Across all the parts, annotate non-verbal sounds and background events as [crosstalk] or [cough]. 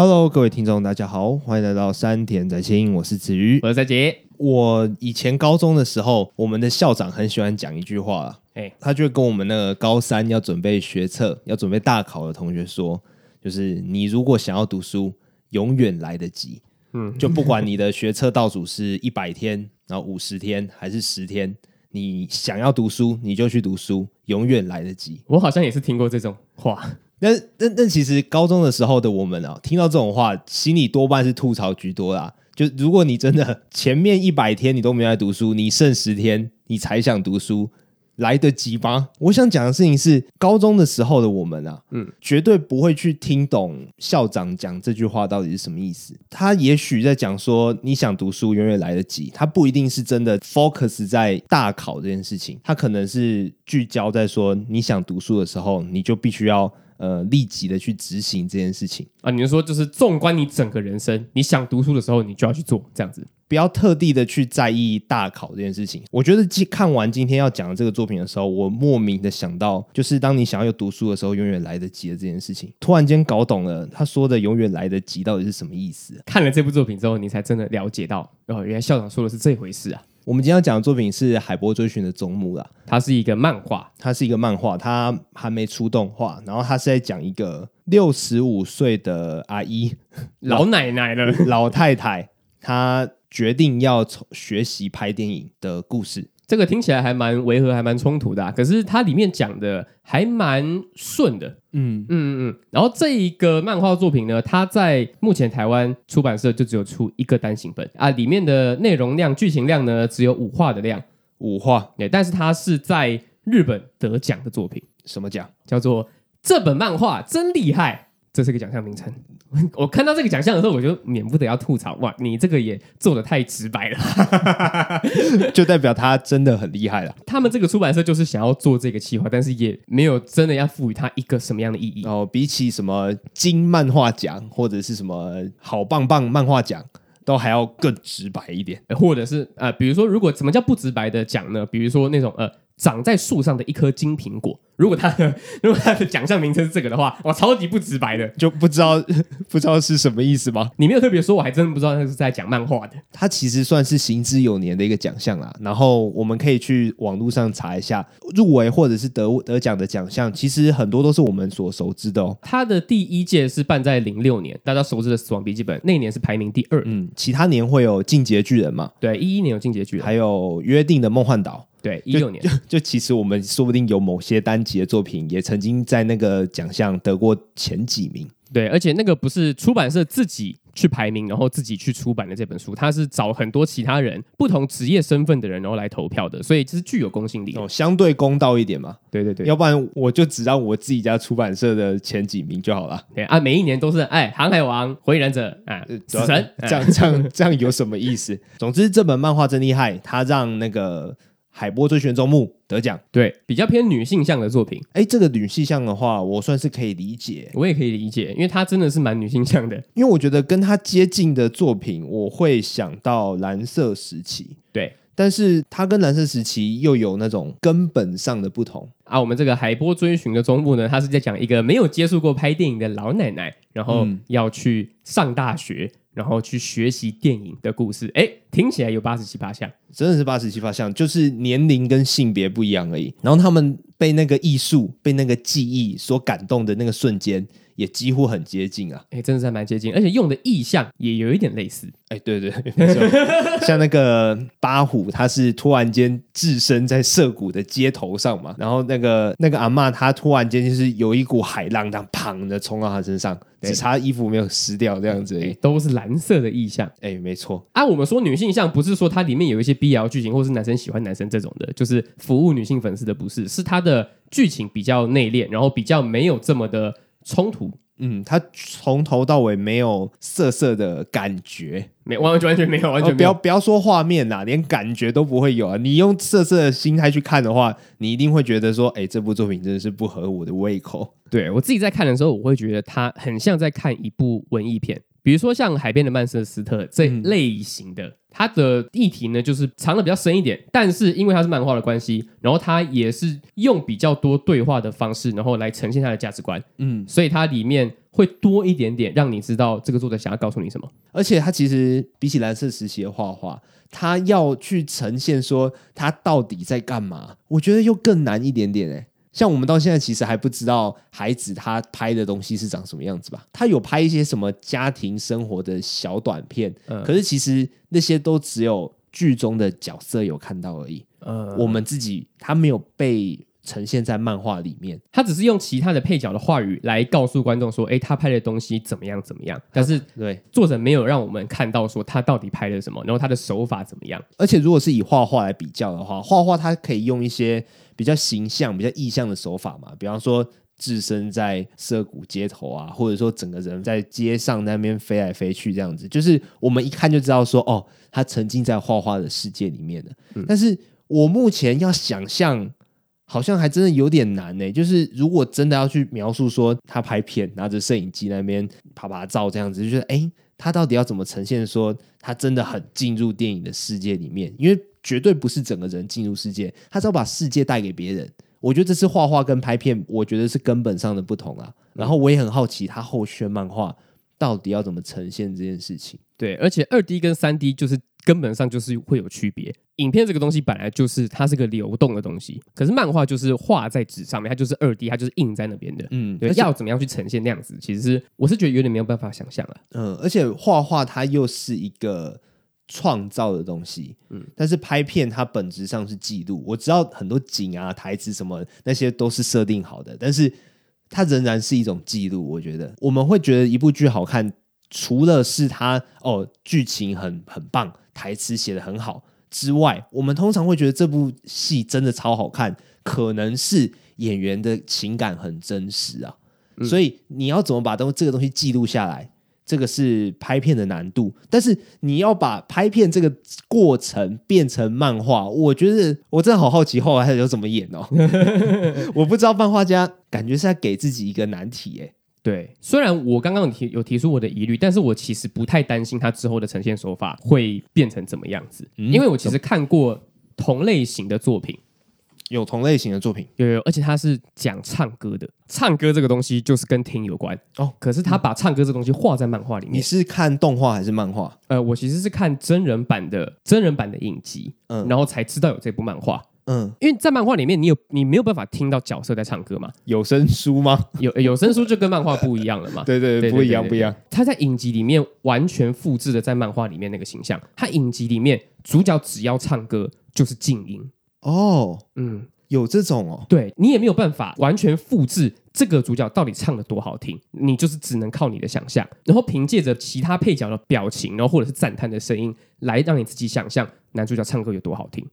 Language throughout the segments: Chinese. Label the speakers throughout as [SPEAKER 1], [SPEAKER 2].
[SPEAKER 1] Hello，各位听众，大家好，欢迎来到山田在清，我是子瑜，
[SPEAKER 2] 我是在杰。
[SPEAKER 1] 我以前高中的时候，我们的校长很喜欢讲一句话啦，哎，他就会跟我们那个高三要准备学测、要准备大考的同学说，就是你如果想要读书，永远来得及。嗯，就不管你的学测倒数是一百天，然后五十天还是十天，你想要读书，你就去读书，永远来得及。
[SPEAKER 2] 我好像也是听过这种话。
[SPEAKER 1] 但但但其实高中的时候的我们啊，听到这种话，心里多半是吐槽居多啦。就如果你真的 [laughs] 前面一百天你都没来读书，你剩十天你才想读书，来得及吗？我想讲的事情是，高中的时候的我们啊，嗯，绝对不会去听懂校长讲这句话到底是什么意思。他也许在讲说，你想读书永远来得及，他不一定是真的 focus 在大考这件事情，他可能是聚焦在说，你想读书的时候，你就必须要。呃，立即的去执行这件事情
[SPEAKER 2] 啊！你是说，就是纵观你整个人生，你想读书的时候，你就要去做这样子，
[SPEAKER 1] 不要特地的去在意大考这件事情。我觉得，看完今天要讲的这个作品的时候，我莫名的想到，就是当你想要有读书的时候，永远来得及的这件事情，突然间搞懂了他说的“永远来得及”到底是什么意思。
[SPEAKER 2] 看了这部作品之后，你才真的了解到，哦，原来校长说的是这回事啊！
[SPEAKER 1] 我们今天要讲的作品是《海波追寻的祖母》啦，
[SPEAKER 2] 它是一个漫画，
[SPEAKER 1] 它是一个漫画，它还没出动画，然后它是在讲一个六十五岁的阿姨，
[SPEAKER 2] 老奶奶了，
[SPEAKER 1] 老太太，她决定要从学习拍电影的故事。
[SPEAKER 2] 这个听起来还蛮违和，还蛮冲突的啊。可是它里面讲的还蛮顺的，嗯嗯嗯。然后这一个漫画作品呢，它在目前台湾出版社就只有出一个单行本啊，里面的内容量、剧情量呢只有五话的量，
[SPEAKER 1] 五话。
[SPEAKER 2] 对，但是它是在日本得奖的作品，
[SPEAKER 1] 什么奖？
[SPEAKER 2] 叫做这本漫画真厉害。这是个奖项名称。[laughs] 我看到这个奖项的时候，我就免不得要吐槽：哇，你这个也做的太直白了，[laughs]
[SPEAKER 1] 就代表他真的很厉害了。[laughs]
[SPEAKER 2] 他们这个出版社就是想要做这个企划，但是也没有真的要赋予它一个什么样的意义。
[SPEAKER 1] 哦，比起什么金漫画奖或者是什么好棒棒漫画奖，都还要更直白一点。
[SPEAKER 2] 或者是呃，比如说，如果什么叫不直白的奖呢？比如说那种呃。长在树上的一颗金苹果，如果他的 [laughs] 如果他的奖项名称是这个的话，哇，超级不直白的，
[SPEAKER 1] 就不知道 [laughs] 不知道是什么意思吗？
[SPEAKER 2] 你没有特别说，我还真不知道他是在讲漫画的。
[SPEAKER 1] 他其实算是行之有年的一个奖项啦，然后我们可以去网络上查一下入围或者是得得奖的奖项，其实很多都是我们所熟知的哦。
[SPEAKER 2] 他的第一届是办在零六年，大家熟知的《死亡笔记本》那一年是排名第二，
[SPEAKER 1] 嗯，其他年会有《进阶巨人》嘛？
[SPEAKER 2] 对，一一年有《进阶巨人》，
[SPEAKER 1] 还有《约定的梦幻岛》。
[SPEAKER 2] 对，一六年 [laughs]
[SPEAKER 1] 就其实我们说不定有某些单集的作品也曾经在那个奖项得过前几名。
[SPEAKER 2] 对，而且那个不是出版社自己去排名，然后自己去出版的这本书，它是找很多其他人不同职业身份的人，然后来投票的，所以这是具有公信力
[SPEAKER 1] 哦，相对公道一点嘛。
[SPEAKER 2] 对对对，
[SPEAKER 1] 要不然我就只让我自己家出版社的前几名就好了。
[SPEAKER 2] 对啊，每一年都是哎，航海王、火影忍者啊，死神，
[SPEAKER 1] 这样这样这样有什么意思？总之，这本漫画真厉害，它让那个。海波追寻中目得奖，
[SPEAKER 2] 对，比较偏女性向的作品。
[SPEAKER 1] 哎，这个女性向的话，我算是可以理解，
[SPEAKER 2] 我也可以理解，因为她真的是蛮女性向的。
[SPEAKER 1] 因为我觉得跟她接近的作品，我会想到蓝色时期，
[SPEAKER 2] 对，
[SPEAKER 1] 但是她跟蓝色时期又有那种根本上的不同
[SPEAKER 2] 啊。我们这个海波追寻的终幕呢，她是在讲一个没有接触过拍电影的老奶奶，然后要去上大学。然后去学习电影的故事，哎，听起来有八十七八项，
[SPEAKER 1] 真的是八十七八项，就是年龄跟性别不一样而已。然后他们被那个艺术、被那个记忆所感动的那个瞬间，也几乎很接近啊！
[SPEAKER 2] 哎，真的是还蛮接近，而且用的意象也有一点类似。
[SPEAKER 1] 哎，对对，[laughs] 没错，[laughs] 像那个八虎，他是突然间置身在涩谷的街头上嘛，然后那个那个阿嬷，她突然间就是有一股海浪，这样砰的冲到她身上，只差衣服没有湿掉这样子，
[SPEAKER 2] 都是蓝色的意象。
[SPEAKER 1] 哎，没错。
[SPEAKER 2] 啊，我们说女性向，不是说它里面有一些 BL 剧情，或是男生喜欢男生这种的，就是服务女性粉丝的，不是，是它的剧情比较内敛，然后比较没有这么的。冲突，
[SPEAKER 1] 嗯，他从头到尾没有色色的感觉，
[SPEAKER 2] 没完全完全没有，完全，哦，不要
[SPEAKER 1] 不要说画面啦，连感觉都不会有啊！你用色色的心态去看的话，你一定会觉得说，哎，这部作品真的是不合我的胃口。
[SPEAKER 2] 对，我自己在看的时候，我会觉得它很像在看一部文艺片。比如说像《海边的曼彻斯特》这类型的，它的议题呢就是藏的比较深一点，但是因为它是漫画的关系，然后它也是用比较多对话的方式，然后来呈现它的价值观。嗯，所以它里面会多一点点，让你知道这个作者想要告诉你什么。
[SPEAKER 1] 而且它其实比起蓝色时期的画画，他要去呈现说他到底在干嘛，我觉得又更难一点点哎。像我们到现在其实还不知道孩子他拍的东西是长什么样子吧？他有拍一些什么家庭生活的小短片，嗯，可是其实那些都只有剧中的角色有看到而已。嗯，我们自己他没有被。呈现在漫画里面，
[SPEAKER 2] 他只是用其他的配角的话语来告诉观众说：“哎，他拍的东西怎么样怎么样。”但是，对作者没有让我们看到说他到底拍了什么，然后他的手法怎么样。
[SPEAKER 1] 而且，如果是以画画来比较的话，画画它可以用一些比较形象、比较意象的手法嘛，比方说置身在涩谷街头啊，或者说整个人在街上那边飞来飞去这样子，就是我们一看就知道说，哦，他沉浸在画画的世界里面的。嗯，但是我目前要想象。好像还真的有点难呢。就是如果真的要去描述说他拍片拿着摄影机那边啪啪照这样子，就觉得哎，他到底要怎么呈现说他真的很进入电影的世界里面？因为绝对不是整个人进入世界，他只要把世界带给别人。我觉得这是画画跟拍片，我觉得是根本上的不同啊。然后我也很好奇他后续漫画到底要怎么呈现这件事情。
[SPEAKER 2] 对，而且二 D 跟三 D 就是。根本上就是会有区别。影片这个东西本来就是它是个流动的东西，可是漫画就是画在纸上面，它就是二 D，它就是印在那边的。嗯，对，要怎么样去呈现那样子，其实是我是觉得有点没有办法想象了。
[SPEAKER 1] 嗯，而且画画它又是一个创造的东西，嗯，但是拍片它本质上是记录。我知道很多景啊、台词什么那些都是设定好的，但是它仍然是一种记录。我觉得我们会觉得一部剧好看，除了是它哦剧情很很棒。台词写的很好之外，我们通常会觉得这部戏真的超好看，可能是演员的情感很真实啊。嗯、所以你要怎么把东这个东西记录下来，这个是拍片的难度。但是你要把拍片这个过程变成漫画，我觉得我真的好好奇后来他有怎么演哦。[laughs] 我不知道漫画家感觉是在给自己一个难题哎。
[SPEAKER 2] 对，虽然我刚刚有提有提出我的疑虑，但是我其实不太担心他之后的呈现手法会变成怎么样子，嗯、因为我其实看过同类型的作品，
[SPEAKER 1] 有同类型的作品，
[SPEAKER 2] 有有，而且他是讲唱歌的，唱歌这个东西就是跟听有关哦，可是他把唱歌这个东西画在漫画里面。
[SPEAKER 1] 你是看动画还是漫画？
[SPEAKER 2] 呃，我其实是看真人版的真人版的影集，嗯，然后才知道有这部漫画。嗯，因为在漫画里面，你有你没有办法听到角色在唱歌嘛？
[SPEAKER 1] 有声书吗？[laughs]
[SPEAKER 2] 有有声书就跟漫画不一样了嘛？[laughs]
[SPEAKER 1] 对，对对，不一样不一样。
[SPEAKER 2] 他在影集里面完全复制了在漫画里面那个形象。他影集里面主角只要唱歌就是静音
[SPEAKER 1] 哦，嗯，有这种哦。
[SPEAKER 2] 对，你也没有办法完全复制这个主角到底唱的多好听，你就是只能靠你的想象，然后凭借着其他配角的表情，然后或者是赞叹的声音来让你自己想象男主角唱歌有多好听。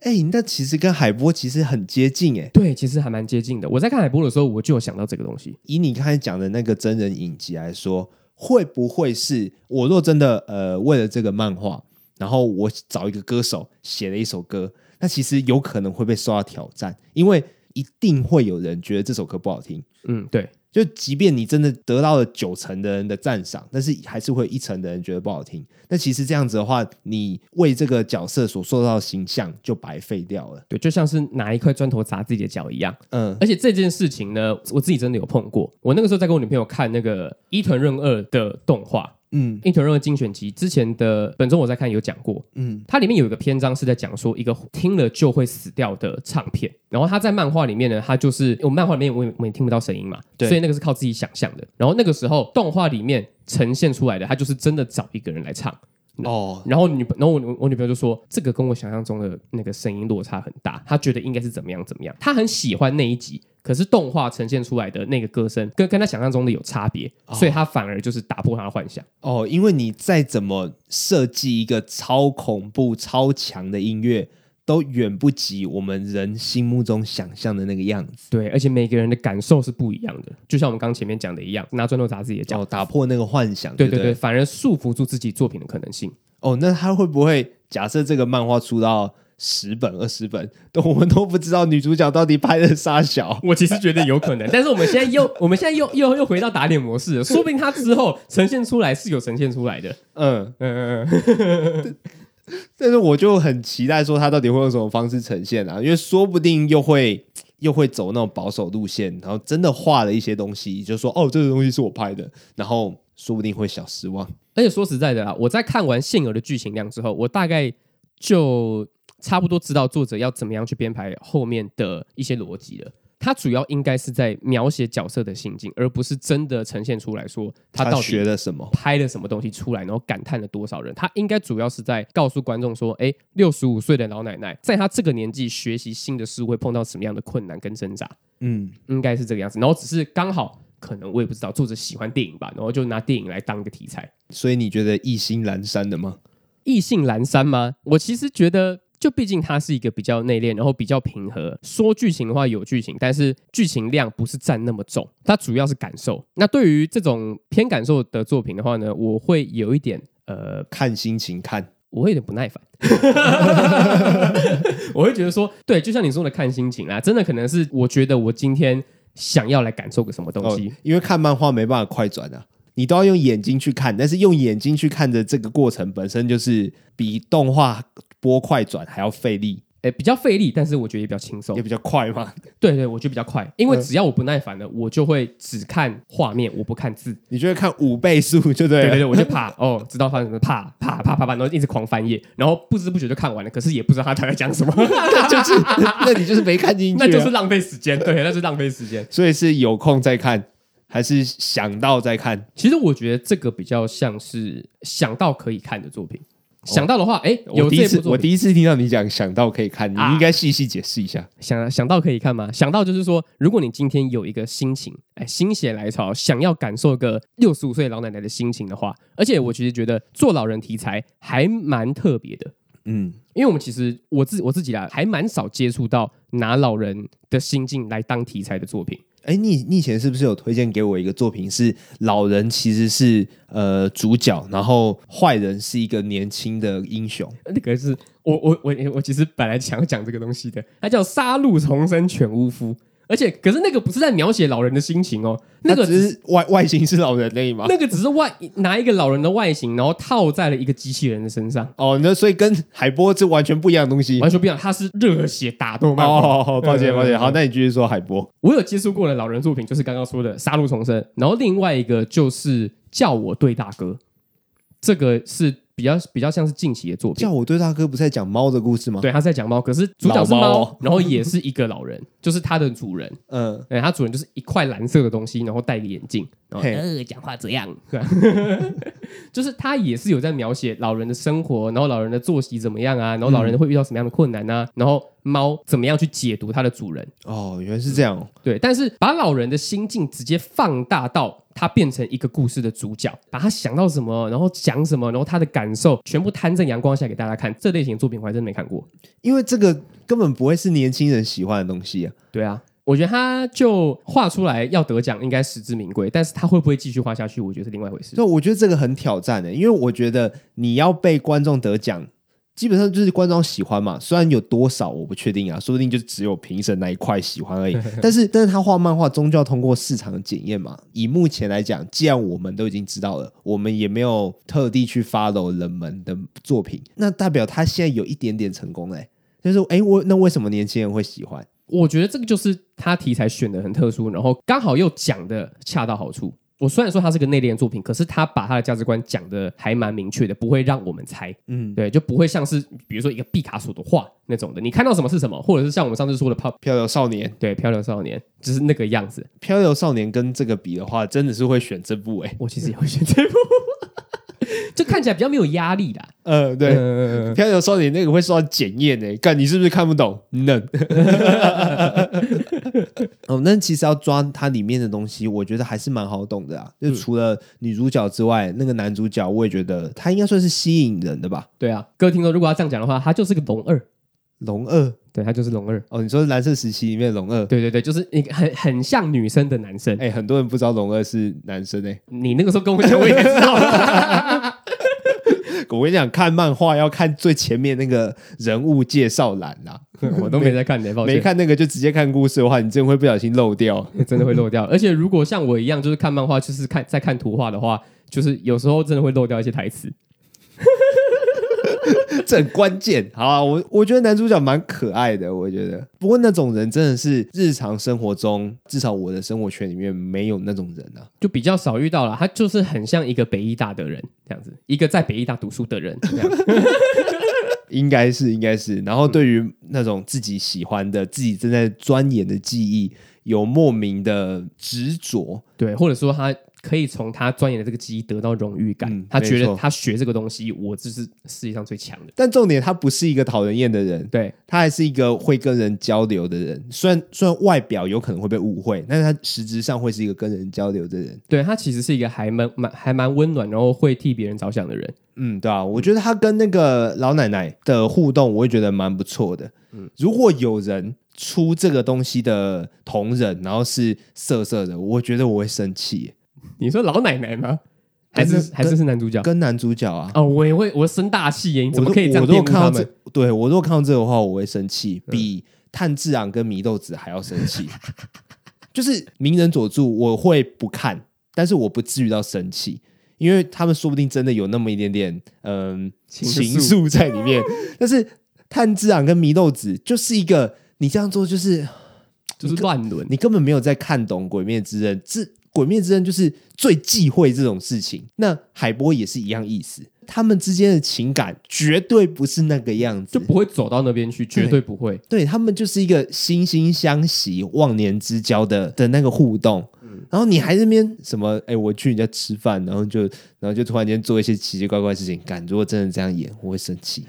[SPEAKER 1] 哎、欸，那其实跟海波其实很接近哎。
[SPEAKER 2] 对，其实还蛮接近的。我在看海波的时候，我就有想到这个东西。
[SPEAKER 1] 以你刚才讲的那个真人影集来说，会不会是我若真的呃为了这个漫画，然后我找一个歌手写了一首歌，那其实有可能会被受到挑战，因为一定会有人觉得这首歌不好听。
[SPEAKER 2] 嗯，对。
[SPEAKER 1] 就即便你真的得到了九成的人的赞赏，但是还是会一成的人觉得不好听。那其实这样子的话，你为这个角色所塑造的形象就白费掉了。
[SPEAKER 2] 对，就像是拿一块砖头砸自己的脚一样。嗯，而且这件事情呢，我自己真的有碰过。我那个时候在跟我女朋友看那个《伊藤润二》的动画。嗯，伊藤润二精选集之前的本周我在看有讲过，嗯，它里面有一个篇章是在讲说一个听了就会死掉的唱片，然后他在漫画里面呢，他就是我们漫画里面我也我们也听不到声音嘛，对，所以那个是靠自己想象的，然后那个时候动画里面呈现出来的，他就是真的找一个人来唱，哦，然后女，然后我我女朋友就说这个跟我想象中的那个声音落差很大，她觉得应该是怎么样怎么样，她很喜欢那一集。可是动画呈现出来的那个歌声跟跟她想象中的有差别，哦，所以她反而就是打破她的幻想。
[SPEAKER 1] 哦，因为你再怎么设计一个超恐怖、超强的音乐，都远不及我们人心目中想象的那个样子。
[SPEAKER 2] 对，而且每个人的感受是不一样的，就像我们刚前面讲的一样，拿砖头砸自己的脚，哦，
[SPEAKER 1] 打破那个幻想。对
[SPEAKER 2] 对对，反而束缚住自己作品的可能性。
[SPEAKER 1] 哦，那他会不会假设这个漫画出到？十本二十本，都我们都不知道女主角到底拍的啥小。
[SPEAKER 2] 我其实觉得有可能，[laughs] 但是我们现在又我们现在又又又回到打脸模式了，说不定他之后呈现出来是有呈现出来的。嗯嗯嗯。[laughs] [laughs] 但
[SPEAKER 1] 是我就很期待说他到底会用什么方式呈现啊？因为说不定又会又会走那种保守路线，然后真的画了一些东西，就说哦，这个东西是我拍的，然后说不定会小失望。
[SPEAKER 2] 而且说实在的啊，我在看完现有的剧情量之后，我大概就差不多知道作者要怎么样去编排后面的一些逻辑了。他主要应该是在描写角色的心境，而不是真的呈现出来说他到底
[SPEAKER 1] 学了什么，
[SPEAKER 2] 拍了什么东西出来，然后感叹了多少人。他应该主要是在告诉观众说：“哎，六十五岁的老奶奶，在她这个年纪学习新的事物会碰到什么样的困难跟挣扎？”嗯，应该是这个样子。然后只是刚好，可能我也不知道，作者喜欢电影吧，然后就拿电影来当一个题材。
[SPEAKER 1] 所以你觉得意兴阑珊的吗？
[SPEAKER 2] 意兴阑珊吗？我其实觉得。就毕竟它是一个比较内敛，然后比较平和。说剧情的话有剧情，但是剧情量不是占那么重，它主要是感受。那对于这种偏感受的作品的话呢，我会有一点呃
[SPEAKER 1] 看心情看，
[SPEAKER 2] 我会有点不耐烦。[laughs] 我会觉得说，对，就像你说的看心情啊，真的可能是我觉得我今天想要来感受个什么东西，
[SPEAKER 1] 哦、因为看漫画没办法快转啊。你都要用眼睛去看，但是用眼睛去看的这个过程本身就是比动画播快转还要费力，
[SPEAKER 2] 诶，比较费力，但是我觉得也比较轻松，
[SPEAKER 1] 也比较快嘛。
[SPEAKER 2] 对对，我觉得比较快，因为只要我不耐烦了，我就会只看画面，我不看字。
[SPEAKER 1] 你就会看五倍速，就对了。
[SPEAKER 2] 对对对，我就怕 [laughs] 哦，知道发生什么，怕怕怕怕怕，然后一直狂翻页，然后不知不觉就看完了，可是也不知道他在讲什么，[laughs]
[SPEAKER 1] 就是那你就是没看进去，
[SPEAKER 2] 那就是浪费时间，对，那是浪费时间，
[SPEAKER 1] 所以是有空再看。还是想到再看，
[SPEAKER 2] 其实我觉得这个比较像是想到可以看的作品。哦、想到的话，哎，有这部作品，
[SPEAKER 1] 我第一次听到你讲想到可以看，你应该细细解释一下。啊、
[SPEAKER 2] 想想到可以看吗？想到就是说，如果你今天有一个心情，哎，心血来潮，想要感受个六十五岁老奶奶的心情的话，而且我其实觉得做老人题材还蛮特别的。嗯，因为我们其实我自我自己啊，还蛮少接触到拿老人的心境来当题材的作品。
[SPEAKER 1] 哎，你你以前是不是有推荐给我一个作品？是老人其实是呃主角，然后坏人是一个年轻的英雄。[laughs]
[SPEAKER 2] 那个是我我我我其实本来想讲这个东西的，它叫《杀戮重生犬巫夫》。而且，可是那个不是在描写老人的心情哦，那个
[SPEAKER 1] 只是外外形是老人类吗？
[SPEAKER 2] 那个只是外拿一个老人的外形，然后套在了一个机器人的身上。
[SPEAKER 1] 哦，那所以跟海波是完全不一样的东西，
[SPEAKER 2] 完全不一样。它是热血打斗漫画。
[SPEAKER 1] 哦，好，抱歉，抱歉。好，那你继续说海波。
[SPEAKER 2] 我有接触过的老人作品，就是刚刚说的《杀戮重生》，然后另外一个就是《叫我对大哥》，这个是。比较比较像是近期的作品，
[SPEAKER 1] 叫我对大哥不是在讲猫的故事吗？
[SPEAKER 2] 对，他是在讲猫，可是主角是猫，哦、然后也是一个老人，[laughs] 就是他的主人。嗯，对，他主人就是一块蓝色的东西，然后戴个眼镜，然后呃，讲话这样，[laughs] 就是他也是有在描写老人的生活，然后老人的作息怎么样啊，然后老人会遇到什么样的困难啊，然后猫怎么样去解读它的主人。
[SPEAKER 1] 哦，原来是这样。嗯、
[SPEAKER 2] 对，但是把老人的心境直接放大到。他变成一个故事的主角，把他想到什么，然后讲什么，然后他的感受全部摊在阳光下给大家看。这类型的作品我还真没看过，
[SPEAKER 1] 因为这个根本不会是年轻人喜欢的东西啊。
[SPEAKER 2] 对啊，我觉得他就画出来要得奖应该实至名归，但是他会不会继续画下去，我觉得是另外一回事。
[SPEAKER 1] 对，我觉得这个很挑战的，因为我觉得你要被观众得奖。基本上就是观众喜欢嘛，虽然有多少我不确定啊，说不定就只有评审那一块喜欢而已。[laughs] 但是，但是他画漫画终究要通过市场的检验嘛。以目前来讲，既然我们都已经知道了，我们也没有特地去 follow 冷门的作品，那代表他现在有一点点成功嘞。就是，哎，我那为什么年轻人会喜欢？
[SPEAKER 2] 我觉得这个就是他题材选的很特殊，然后刚好又讲的恰到好处。我虽然说它是个内敛作品，可是他把他的价值观讲的还蛮明确的，不会让我们猜。嗯，对，就不会像是比如说一个毕卡索的画那种的，你看到什么是什么，或者是像我们上次说的《漂
[SPEAKER 1] 漂流少年》，
[SPEAKER 2] 对，《漂流少年》就是那个样子。
[SPEAKER 1] 《漂流少年》跟这个比的话，真的是会选这部哎、欸，
[SPEAKER 2] 我其实也会选这部。[laughs] 就看起来比较没有压力啦。
[SPEAKER 1] 嗯，对，漂流少年那个会受到检验呢。干，你是不是看不懂？能。[laughs] 哦，那其实要抓它里面的东西，我觉得还是蛮好懂的啊。就除了女主角之外，那个男主角我也觉得他应该算是吸引人的吧。
[SPEAKER 2] 对啊，各位听众，如果要这样讲的话，他就是个龙二。
[SPEAKER 1] 龙二，
[SPEAKER 2] 对，他就是龙二。
[SPEAKER 1] 哦，你说蓝色时期里面的龙二？
[SPEAKER 2] 对对对，就是一个很很像女生的男生。
[SPEAKER 1] 哎，很多人不知道龙二是男生哎。[laughs]
[SPEAKER 2] 你那个时候跟我讲，我也知道。[laughs]
[SPEAKER 1] 我跟你讲，看漫画要看最前面那个人物介绍栏啦。[laughs]
[SPEAKER 2] 我都没在看，
[SPEAKER 1] 没看那个就直接看故事的话，你真的会不小心漏掉，
[SPEAKER 2] 真的会漏掉。而且如果像我一样，就是看漫画就是看在看图画的话，就是有时候真的会漏掉一些台词。[laughs]
[SPEAKER 1] 这很关键。好啊，我我觉得男主角蛮可爱的，我觉得。不过那种人真的是日常生活中，至少我的生活圈里面没有那种人啊，
[SPEAKER 2] 就比较少遇到了。他就是很像一个北医大的人这样子，一个在北医大读书的人这样。[laughs]
[SPEAKER 1] 应该是，应该是。然后对于那种自己喜欢的、自己正在钻研的技艺，有莫名的执着，
[SPEAKER 2] 对，或者说他。可以从他钻研的这个技艺得到荣誉感，嗯、他觉得他学这个东西，我就是世界上最强的。
[SPEAKER 1] 但重点，他不是一个讨人厌的人，
[SPEAKER 2] 对，
[SPEAKER 1] 他还是一个会跟人交流的人。虽然虽然外表有可能会被误会，但是他实质上会是一个跟人交流的人。
[SPEAKER 2] 对，他其实是一个还蛮蛮还蛮温暖，然后会替别人着想的人。
[SPEAKER 1] 嗯，对啊，我觉得他跟那个老奶奶的互动，我会觉得蛮不错的。嗯，如果有人出这个东西的同人，然后是色色的，我觉得我会生气。
[SPEAKER 2] 你说老奶奶吗？还是还是是男主角？
[SPEAKER 1] 跟男主角啊？
[SPEAKER 2] 哦，我也会，我生大气耶！你怎么可以这样
[SPEAKER 1] 玷污他们？对，我如果看到这个的话，我会生气，比炭治郎跟祢豆子还要生气。[laughs] 就是鸣人佐助，我会不看，但是我不至于到生气，因为他们说不定真的有那么一点点嗯情愫在里面。[laughs] 但是炭治郎跟祢豆子就是一个，你这样做就是
[SPEAKER 2] 就是乱伦，
[SPEAKER 1] 你根本没有在看懂《鬼灭之刃》这。鬼灭之刃就是最忌讳这种事情，那海波也是一样意思，他们之间的情感绝对不是那个样子，
[SPEAKER 2] 就不会走到那边去，绝对不会。
[SPEAKER 1] 对，他们就是一个惺惺相惜、忘年之交的的那个互动。嗯，然后你还在那边什么？哎，我去你家吃饭，然后就然后就突然间做一些奇奇怪怪的事情，干，如果真的这样演，我会生气。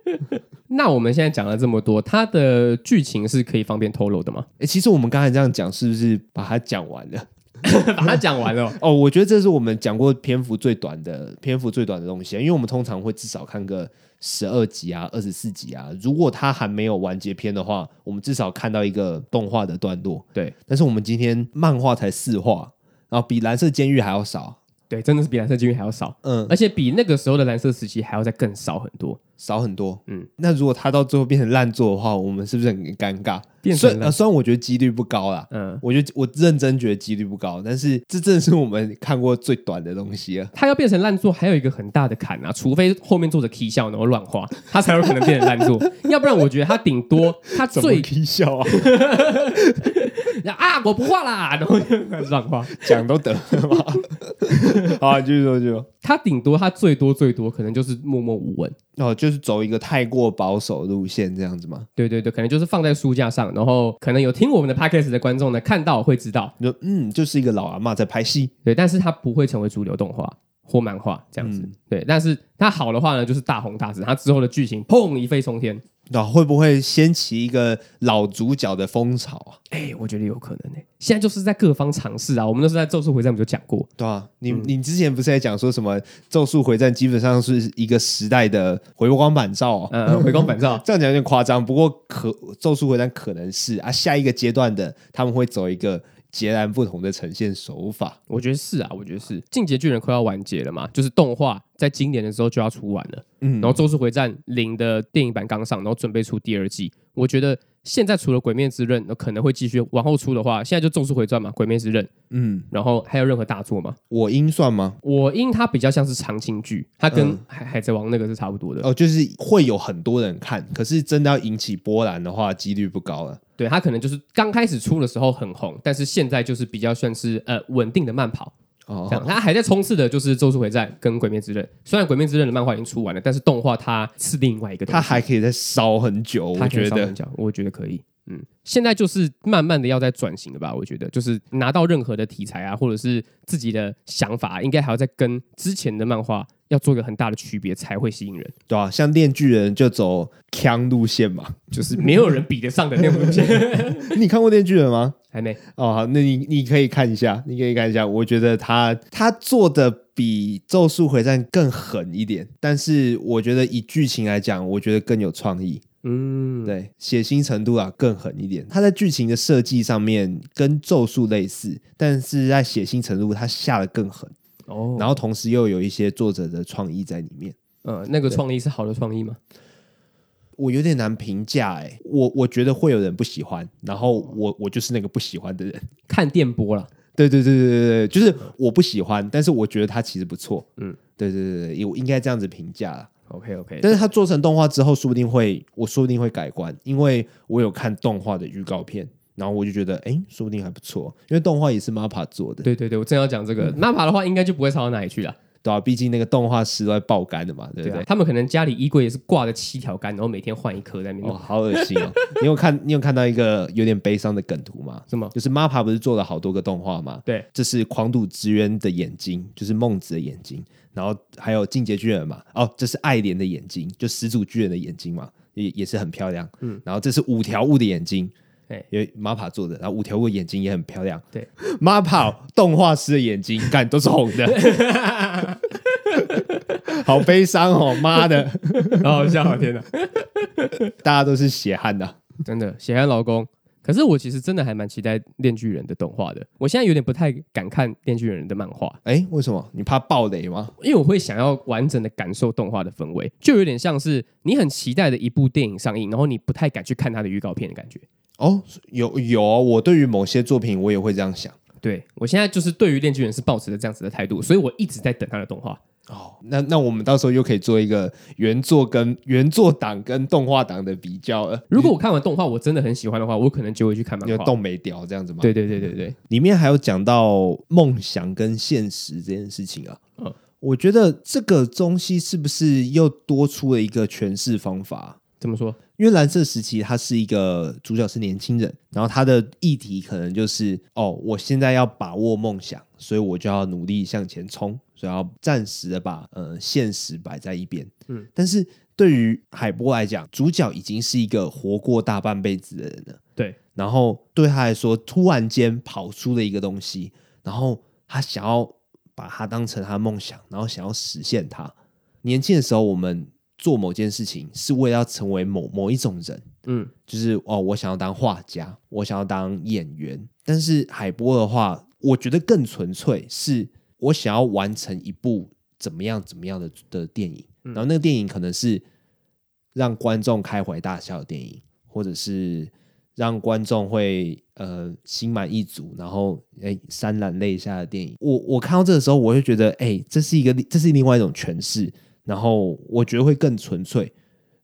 [SPEAKER 1] [laughs]
[SPEAKER 2] 那我们现在讲了这么多，它的剧情是可以方便透露的吗？
[SPEAKER 1] 哎，其实我们刚才这样讲，是不是把它讲完了？[laughs]
[SPEAKER 2] 把它讲完了 [laughs]
[SPEAKER 1] 哦，我觉得这是我们讲过篇幅最短的篇幅最短的东西，因为我们通常会至少看个十二集啊、二十四集啊。如果它还没有完结篇的话，我们至少看到一个动画的段落。
[SPEAKER 2] 对，
[SPEAKER 1] 但是我们今天漫画才四话，然后比蓝色监狱还要少。
[SPEAKER 2] 对，真的是比蓝色监狱还要少。嗯，而且比那个时候的蓝色时期还要再更少很多。
[SPEAKER 1] 少很多，嗯，那如果他到最后变成烂作的话，我们是不是很尴尬？变成了，虽然我觉得几率不高啦，嗯，我觉得我认真觉得几率不高，但是这正是我们看过最短的东西了。
[SPEAKER 2] 他要变成烂作，还有一个很大的坎啊，除非后面作者踢笑然后乱画，[laughs] 他才有可能变成烂作。[laughs] 要不然，我觉得他顶多他最
[SPEAKER 1] 踢笑啊，[laughs]
[SPEAKER 2] 啊，我不画啦，然后乱画，
[SPEAKER 1] 讲都得了嘛。好，继续说，继续说。
[SPEAKER 2] 他顶多他最多最多可能就是默默无闻
[SPEAKER 1] 哦，就是走一个太过保守路线这样子吗？
[SPEAKER 2] 对对对，可能就是放在书架上，然后可能有听我们的 podcast 的观众呢看到会知道，
[SPEAKER 1] 就嗯，就是一个老阿嬷在拍戏，
[SPEAKER 2] 对，但是它不会成为主流动画或漫画这样子，嗯、对，但是它好的话呢，就是大红大紫，它之后的剧情砰一飞冲天。
[SPEAKER 1] 那会不会掀起一个老主角的风潮啊？
[SPEAKER 2] 哎、欸，我觉得有可能呢、欸。现在就是在各方尝试啊。我们都是在《咒术回战》不就讲过？
[SPEAKER 1] 对啊，你、嗯、你之前不是在讲说什么《咒术回战》基本上是一个时代的回光返照啊？
[SPEAKER 2] 嗯，回光返照，[laughs]
[SPEAKER 1] 这样讲有点夸张。不过可《咒术回战》可能是啊，下一个阶段的他们会走一个。截然不同的呈现手法，
[SPEAKER 2] 我觉得是啊，我觉得是《进击巨人》快要完结了嘛，就是动画在今年的时候就要出完了，嗯，然后《咒术回战零》的电影版刚上，然后准备出第二季，我觉得。现在除了《鬼灭之刃》，那可能会继续往后出的话，现在就《咒术回转》嘛，《鬼灭之刃》。嗯，然后还有任何大作吗？
[SPEAKER 1] 我英算吗？
[SPEAKER 2] 我英它比较像是长青剧，它跟海《海海贼王》那个是差不多的。
[SPEAKER 1] 哦，就是会有很多人看，可是真的要引起波澜的话，几率不高了。
[SPEAKER 2] 对，它可能就是刚开始出的时候很红，但是现在就是比较算是呃稳定的慢跑。哦，这样，他还在冲刺的就是《咒术回战》跟《鬼灭之刃》。虽然《鬼灭之刃》的漫画已经出完了，但是动画它是另外一个东西，
[SPEAKER 1] 它还可以再烧很久。我觉得，
[SPEAKER 2] 我觉得可以。嗯，现在就是慢慢的要在转型了吧？我觉得，就是拿到任何的题材啊，或者是自己的想法，应该还要再跟之前的漫画要做一个很大的区别，才会吸引人，
[SPEAKER 1] 对啊，像《链锯人》就走强路线嘛，
[SPEAKER 2] 就是没有人比得上的那种路线。[laughs]
[SPEAKER 1] 你看过《链锯人》吗？
[SPEAKER 2] 还没。
[SPEAKER 1] 哦，好，那你你可以看一下，你可以看一下。我觉得他他做的比《咒术回战》更狠一点，但是我觉得以剧情来讲，我觉得更有创意。嗯，对，血腥程度啊更狠一点。它在剧情的设计上面跟咒术类似，但是在血腥程度它下的更狠哦。然后同时又有一些作者的创意在里面。
[SPEAKER 2] 呃，那个创意是好的创意吗？
[SPEAKER 1] 我有点难评价哎。我我觉得会有人不喜欢，然后我我就是那个不喜欢的人。[laughs]
[SPEAKER 2] 看电波了。
[SPEAKER 1] 对对对对对对，就是我不喜欢，但是我觉得它其实不错。嗯，对对对对，我应该这样子评价。
[SPEAKER 2] OK OK，
[SPEAKER 1] 但是它做成动画之后，说不定会，我说不定会改观，因为我有看动画的预告片，然后我就觉得，哎，说不定还不错，因为动画也是 MAPPA 做的。
[SPEAKER 2] 对对对，我正要讲这个、嗯、MAPPA 的话，应该就不会差到哪里去了。
[SPEAKER 1] 对啊，毕竟那个动画师都在爆肝的嘛，对不对？对啊、
[SPEAKER 2] 他们可能家里衣柜也是挂着七条肝，然后每天换一颗在那边。
[SPEAKER 1] 哦，好恶心哦！你有看，你有看到一个有点悲伤的梗图吗？
[SPEAKER 2] 什么？
[SPEAKER 1] 就是 MAPPA 不是做了好多个动画吗？
[SPEAKER 2] 对，
[SPEAKER 1] 这是狂赌之渊的眼睛，就是孟子的眼睛，然后还有进阶巨人嘛？哦，这是爱莲的眼睛，就始祖巨人的眼睛嘛，也也是很漂亮。嗯，然后这是五条悟的眼睛。对，因为 MAPPA 做的，然后五条悟眼睛也很漂亮。
[SPEAKER 2] 对，[laughs]
[SPEAKER 1] MAPPA 动画师的眼睛，看都是红的，[laughs] 好悲伤哦！妈的，
[SPEAKER 2] 好好笑！天哪，[laughs]
[SPEAKER 1] 大家都是血汗的，
[SPEAKER 2] 真的血汗劳工。可是我其实真的还蛮期待《链锯人》的动画的。我现在有点不太敢看《链锯人》的漫画，
[SPEAKER 1] 哎，为什么？你怕暴雷吗？
[SPEAKER 2] 因为我会想要完整的感受动画的氛围，就有点像是你很期待的一部电影上映，然后你不太敢去看它的预告片的感觉。
[SPEAKER 1] 哦，有有，我对于某些作品，我也会这样想。
[SPEAKER 2] 对，我现在就是对于《链锯人》是抱持着这样子的态度，所以我一直在等他的动画。
[SPEAKER 1] 哦，那那我们到时候又可以做一个原作跟原作党跟动画党的比较了。
[SPEAKER 2] 如果我看完动画，我真的很喜欢的话，我可能就会去看漫画。
[SPEAKER 1] 动没屌这样子吗？
[SPEAKER 2] 对对对对对，
[SPEAKER 1] 里面还有讲到梦想跟现实这件事情啊。嗯，我觉得这个东西是不是又多出了一个诠释方法？
[SPEAKER 2] 怎么说？
[SPEAKER 1] 因为蓝色时期，它是一个主角是年轻人，然后他的议题可能就是哦，我现在要把握梦想，所以我就要努力向前冲，所以要暂时的把呃现实摆在一边。嗯，但是对于海波来讲，主角已经是一个活过大半辈子的人了。
[SPEAKER 2] 对，
[SPEAKER 1] 然后对他来说，突然间跑出了一个东西，然后他想要把它当成他的梦想，然后想要实现它。年轻的时候，我们。做某件事情是为了要成为某某一种人，嗯，就是哦，我想要当画家，我想要当演员。但是海波的话，我觉得更纯粹，是我想要完成一部怎么样怎么样的的电影，然后那个电影可能是让观众开怀大笑的电影，或者是让观众会呃心满意足，然后哎潸然泪下的电影。我我看到这个时候，我就觉得，哎，这是一个这是另外一种诠释。然后我觉得会更纯粹，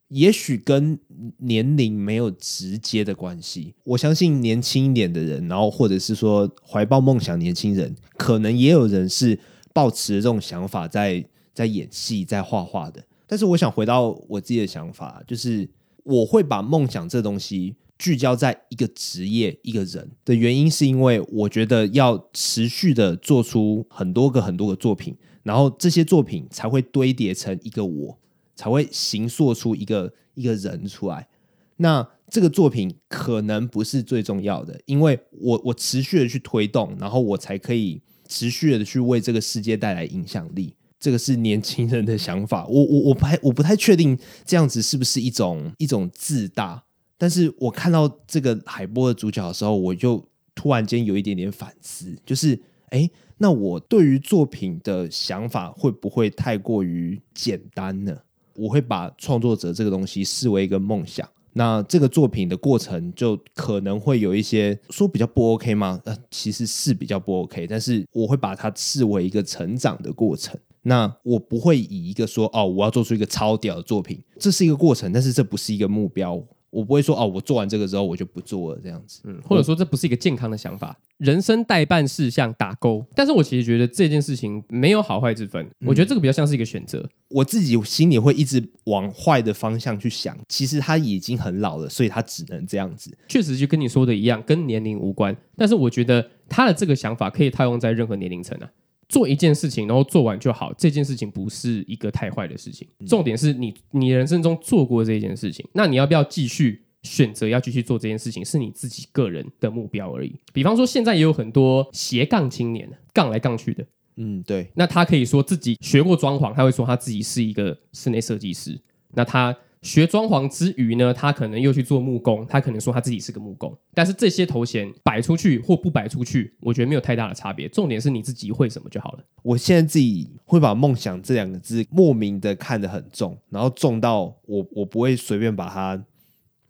[SPEAKER 1] 也许跟年龄没有直接的关系。我相信年轻一点的人，然后或者是说怀抱梦想年轻人，可能也有人是抱持这种想法在在演戏、在画画的。但是我想回到我自己的想法，就是我会把梦想这东西聚焦在一个职业、一个人的原因，是因为我觉得要持续的做出很多个很多个作品。然后这些作品才会堆叠成一个我，才会形塑出一个一个人出来。那这个作品可能不是最重要的，因为我我持续的去推动，然后我才可以持续的去为这个世界带来影响力。这个是年轻人的想法，我我我不太我不太确定这样子是不是一种一种自大。但是我看到这个海波的主角的时候，我就突然间有一点点反思，就是哎。那我对于作品的想法会不会太过于简单呢？我会把创作者这个东西视为一个梦想，那这个作品的过程就可能会有一些说比较不 OK 吗？呃，其实是比较不 OK，但是我会把它视为一个成长的过程。那我不会以一个说哦，我要做出一个超屌的作品，这是一个过程，但是这不是一个目标。我不会说哦，我做完这个之后我就不做了这样子，
[SPEAKER 2] 嗯，或者说这不是一个健康的想法。人生代办事项打勾，但是我其实觉得这件事情没有好坏之分，我觉得这个比较像是一个选择。
[SPEAKER 1] 我自己心里会一直往坏的方向去想，其实他已经很老了，所以他只能这样子。
[SPEAKER 2] 确实就跟你说的一样，跟年龄无关。但是我觉得他的这个想法可以套用在任何年龄层啊。做一件事情，然后做完就好，这件事情不是一个太坏的事情。重点是你，你人生中做过这件事情，那你要不要继续选择要继续做这件事情，是你自己个人的目标而已。比方说，现在也有很多斜杠青年，杠来杠去的，
[SPEAKER 1] 嗯，对。
[SPEAKER 2] 那他可以说自己学过装潢，他会说他自己是一个室内设计师。那他。学装潢之余呢，他可能又去做木工，他可能说他自己是个木工。但是这些头衔摆出去或不摆出去，我觉得没有太大的差别。重点是你自己会什么就好了。
[SPEAKER 1] 我现在自己会把“梦想”这两个字莫名的看得很重，然后重到我我不会随便把它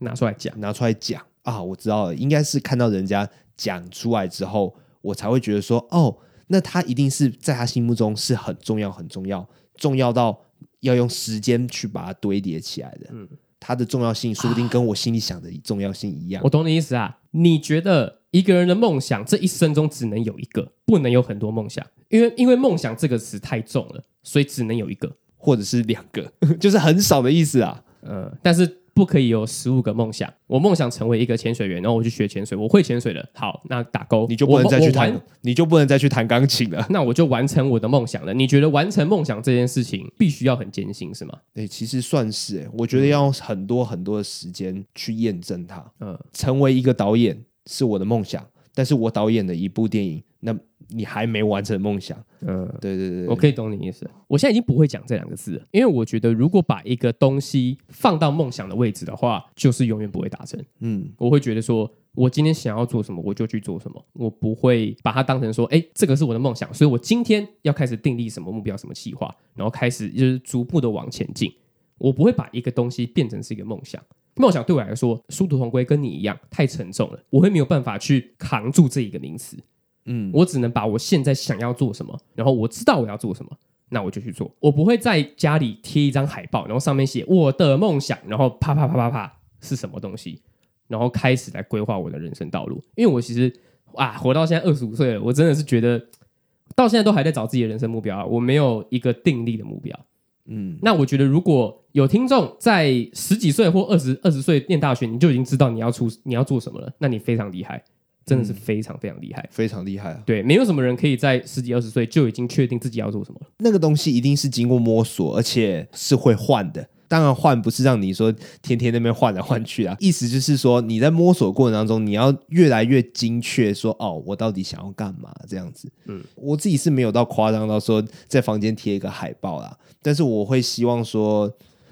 [SPEAKER 2] 拿出来讲，
[SPEAKER 1] 拿出来讲啊。我知道了，应该是看到人家讲出来之后，我才会觉得说，哦，那他一定是在他心目中是很重要、很重要、重要到要用时间去把它堆叠起来的。嗯，它的重要性说不定跟我心里想的重要性一样。
[SPEAKER 2] 我懂你意思啊。你觉得一个人的梦想这一生中只能有一个，不能有很多梦想，因为因为梦想这个词太重了，所以只能有一个，
[SPEAKER 1] 或者是两个，[laughs] 就是很少的意思啊。
[SPEAKER 2] 嗯，但是。不可以有十五个梦想。我梦想成为一个潜水员，然后我去学潜水，我会潜水了。好，那打勾，
[SPEAKER 1] 你就不能再去弹，你就不能再去弹钢琴了。
[SPEAKER 2] 那我就完成我的梦想了。你觉得完成梦想这件事情必须要很艰辛是吗？
[SPEAKER 1] 对，其实算是哎，我觉得要很多很多的时间去验证它。嗯，成为一个导演是我的梦想，但是我导演的一部电影，那。你还没完成梦想，嗯，对对对，
[SPEAKER 2] 我可以懂你意思。我现在已经不会讲这两个字了，因为我觉得如果把一个东西放到梦想的位置的话，就是永远不会达成。嗯，我会觉得说，我今天想要做什么，我就去做什么，我不会把它当成说，哎，这个是我的梦想，所以我今天要开始订立什么目标、什么计划，然后开始就是逐步的往前进。我不会把一个东西变成是一个梦想，梦想对我来说殊途同归，跟你一样太沉重了，我会没有办法去扛住这一个名词。嗯，我只能把我现在想要做什么，然后我知道我要做什么，那我就去做。我不会在家里贴一张海报，然后上面写我的梦想，然后啪啪啪啪啪是什么东西，然后开始来规划我的人生道路。因为我其实啊，活到现在二十五岁了，我真的是觉得到现在都还在找自己的人生目标啊，我没有一个定力的目标。嗯，那我觉得如果有听众在十几岁或二十二十岁念大学，你就已经知道你要出你要做什么了，那你非常厉害。真的是非常非常厉害，嗯，
[SPEAKER 1] 非常厉害啊！
[SPEAKER 2] 对，没有什么人可以在十几二十岁就已经确定自己要做什么。
[SPEAKER 1] 那个东西一定是经过摸索，而且是会换的。当然，换不是让你说天天那边换来换去啊。意思就是说，你在摸索过程当中，你要越来越精确，说哦，我到底想要干嘛？这样子。嗯，我自己是没有到夸张到说在房间贴一个海报啦，但是我会希望说，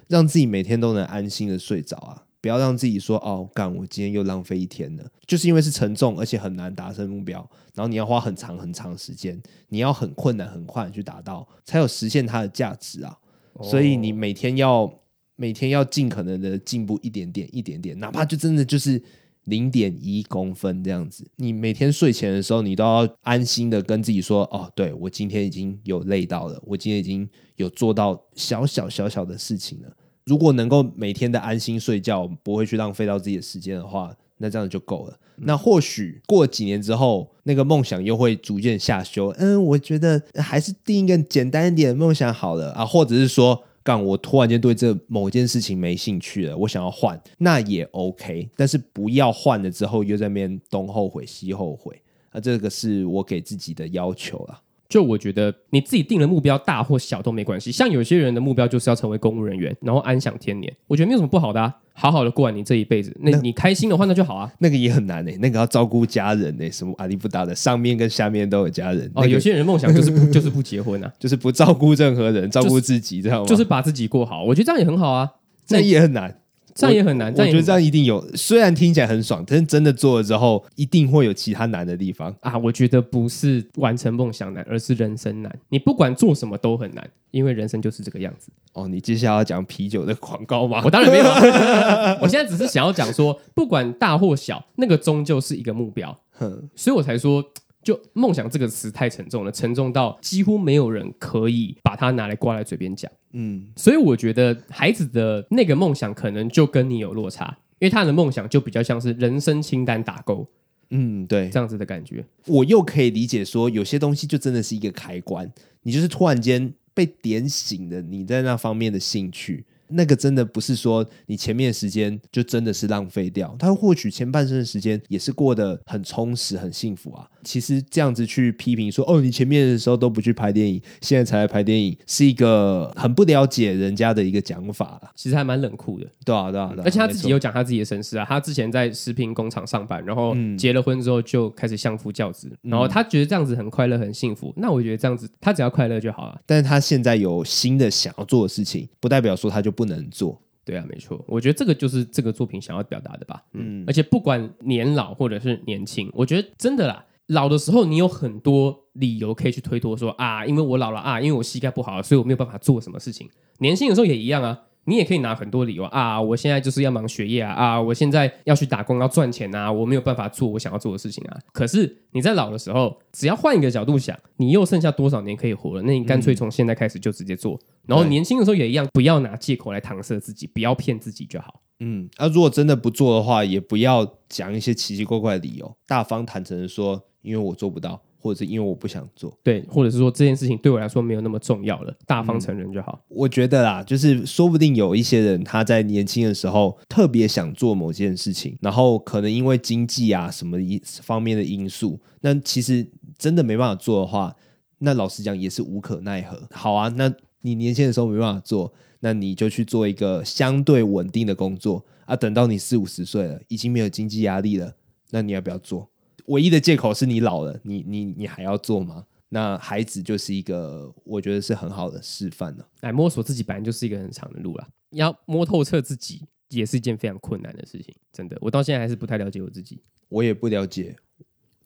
[SPEAKER 1] 让自己每天都能安心的睡着啊。不要让自己说哦，干我今天又浪费一天了，就是因为是沉重而且很难达成目标，然后你要花很长很长时间，你要很困难很快去达到，才有实现它的价值啊。哦、所以你每天要每天要尽可能的进步一点点一点点，哪怕就真的就是零点一公分这样子。你每天睡前的时候，你都要安心的跟自己说哦，对，我今天已经有累到了，我今天已经有做到小小小小的事情了。如果能够每天的安心睡觉，不会去浪费到自己的时间的话，那这样就够了。嗯、那或许过几年之后，那个梦想又会逐渐下修。嗯，我觉得还是定一个简单一点的梦想好了啊，或者是说，干我突然间对这某件事情没兴趣了，我想要换，那也 OK。但是不要换了之后又在那边东后悔西后悔，啊，这个是我给自己的要求了。
[SPEAKER 2] 就我觉得你自己定的目标大或小都没关系，像有些人的目标就是要成为公务人员，然后安享天年，我觉得没有什么不好的啊，好好的过完你这一辈子，那你开心的话那就好啊。
[SPEAKER 1] 那个也很难诶、欸，那个要照顾家人诶、欸，什么阿里不达的，上面跟下面都有家人。
[SPEAKER 2] 哦，那个、有些人梦想就是不 [laughs] 就是不结婚啊，
[SPEAKER 1] 就是不照顾任何人，照顾自己，知道吗？
[SPEAKER 2] 就是把自己过好，我觉得这样也很好啊，
[SPEAKER 1] 那也很难。
[SPEAKER 2] 这样也很难，
[SPEAKER 1] 我，我觉得这样一定有，虽然听起来很爽，但是真的做了之后，一定会有其他难的地方
[SPEAKER 2] 啊！我觉得不是完成梦想难，而是人生难。你不管做什么都很难，因为人生就是这个样子。
[SPEAKER 1] 哦，你接下来要讲啤酒的广告吗？
[SPEAKER 2] 我当然没有，[laughs] 我现在只是想要讲说，不管大或小，那个终究是一个目标。哼，所以我才说。就梦想这个词太沉重了，沉重到几乎没有人可以把它拿来挂在嘴边讲。嗯，所以我觉得孩子的那个梦想可能就跟你有落差，因为他的梦想就比较像是人生清单打勾。嗯，对，这样子的感觉。
[SPEAKER 1] 我又可以理解说，有些东西就真的是一个开关，你就是突然间被点醒了你在那方面的兴趣。那个真的不是说你前面的时间就真的是浪费掉，他或许前半生的时间也是过得很充实、很幸福啊。其实这样子去批评说，哦，你前面的时候都不去拍电影，现在才来拍电影，是一个很不了解人家的一个讲法啦。
[SPEAKER 2] 其实还蛮冷酷的，
[SPEAKER 1] 对啊，对啊，对啊。
[SPEAKER 2] 而且他自己有讲他自己的身世啊，他之前在食品工厂上班，然后结了婚之后就开始相夫教子，嗯、然后他觉得这样子很快乐、很幸福。那我觉得这样子，他只要快乐就好了。
[SPEAKER 1] 但是他现在有新的想要做的事情，不代表说他就不能做。
[SPEAKER 2] 对啊，没错，我觉得这个就是这个作品想要表达的吧。嗯，而且不管年老或者是年轻，我觉得真的啦，老的时候你有很多理由可以去推脱说啊，因为我老了啊，因为我膝盖不好，所以我没有办法做什么事情。年轻的时候也一样啊，你也可以拿很多理由啊，我现在就是要忙学业啊，啊，我现在要去打工要赚钱啊，我没有办法做我想要做的事情啊。可是你在老的时候，只要换一个角度想，你又剩下多少年可以活了？那你干脆从现在开始就直接做，嗯、然后年轻的时候也一样，不要拿借口来搪塞自己，不要骗自己就好。
[SPEAKER 1] 嗯，那、啊、如果真的不做的话，也不要讲一些奇奇怪怪的理由，大方坦诚的说，因为我做不到。或者是因为我不想做，
[SPEAKER 2] 对，或者是说这件事情对我来说没有那么重要了，大方承认就好。嗯，
[SPEAKER 1] 我觉得啦，就是说不定有一些人他在年轻的时候特别想做某件事情，然后可能因为经济啊什么一方面的因素，那其实真的没办法做的话，那老实讲也是无可奈何。好啊，那你年轻的时候没办法做，那你就去做一个相对稳定的工作啊。等到你四五十岁了，已经没有经济压力了，那你要不要做？唯一的借口是你老了，你你你还要做吗？那孩子就是一个，我觉得是很好的示范了。
[SPEAKER 2] 来摸索自己，本来就是一个很长的路了。要摸透彻自己，也是一件非常困难的事情。真的，我到现在还是不太了解我自己。
[SPEAKER 1] 我也不了解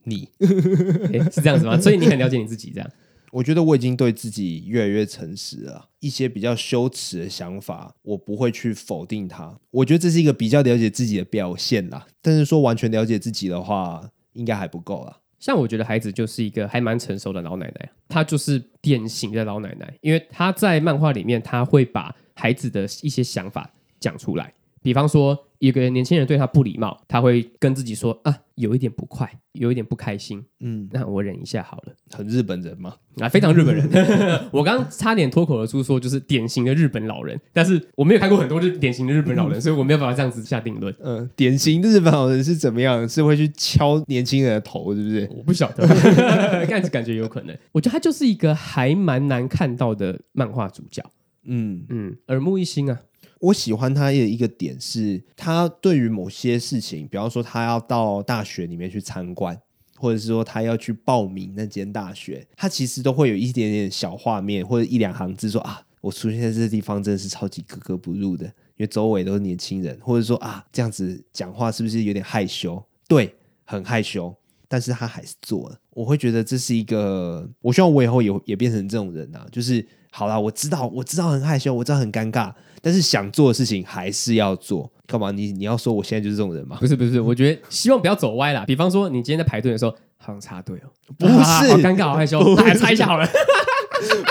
[SPEAKER 1] 你，[laughs]
[SPEAKER 2] 欸，是这样子吗？所以你很了解你自己，这样？[laughs]
[SPEAKER 1] 我觉得我已经对自己越来越诚实了。一些比较羞耻的想法，我不会去否定它。我觉得这是一个比较了解自己的表现啦。但是说完全了解自己的话，应该还不够啊。
[SPEAKER 2] 像我觉得孩子就是一个还蛮成熟的老奶奶，她就是典型的老奶奶，因为她在漫画里面，她会把孩子的一些想法讲出来，比方说。一个年轻人对他不礼貌，他会跟自己说啊，有一点不快，有一点不开心，嗯，那我忍一下好了。
[SPEAKER 1] 很日本人吗？
[SPEAKER 2] 啊，非常日本人。[laughs] 我刚刚差点脱口而出说，就是典型的日本老人，但是我没有看过很多就是典型的日本老人，所以我没有办法这样子下定论。
[SPEAKER 1] 嗯，典型的日本老人是怎么样？是会去敲年轻人的头，是不是？
[SPEAKER 2] 我不晓得，[laughs] 但是感觉有可能。我觉得他就是一个还蛮难看到的漫画主角。嗯嗯，耳目一新啊。
[SPEAKER 1] 我喜欢他的一个点是，他对于某些事情，比方说他要到大学里面去参观，或者是说他要去报名那间大学，他其实都会有一点点小画面或者一两行字说啊，我出现在这地方真的是超级格格不入的，因为周围都是年轻人，或者说啊这样子讲话是不是有点害羞？对，很害羞，但是他还是做了。我会觉得这是一个，我希望我以后也也变成这种人啊，就是好啦，我知道，我知道很害羞，我知道很尴尬。但是想做的事情还是要做，干嘛？你你要说我现在就是这种人吗？
[SPEAKER 2] 不是不是，我觉得希望不要走歪啦。比方说，你今天在排队的时候，好像插队哦，
[SPEAKER 1] 不是，啊、[laughs]
[SPEAKER 2] 好尴尬，好害羞，大家猜一下好了。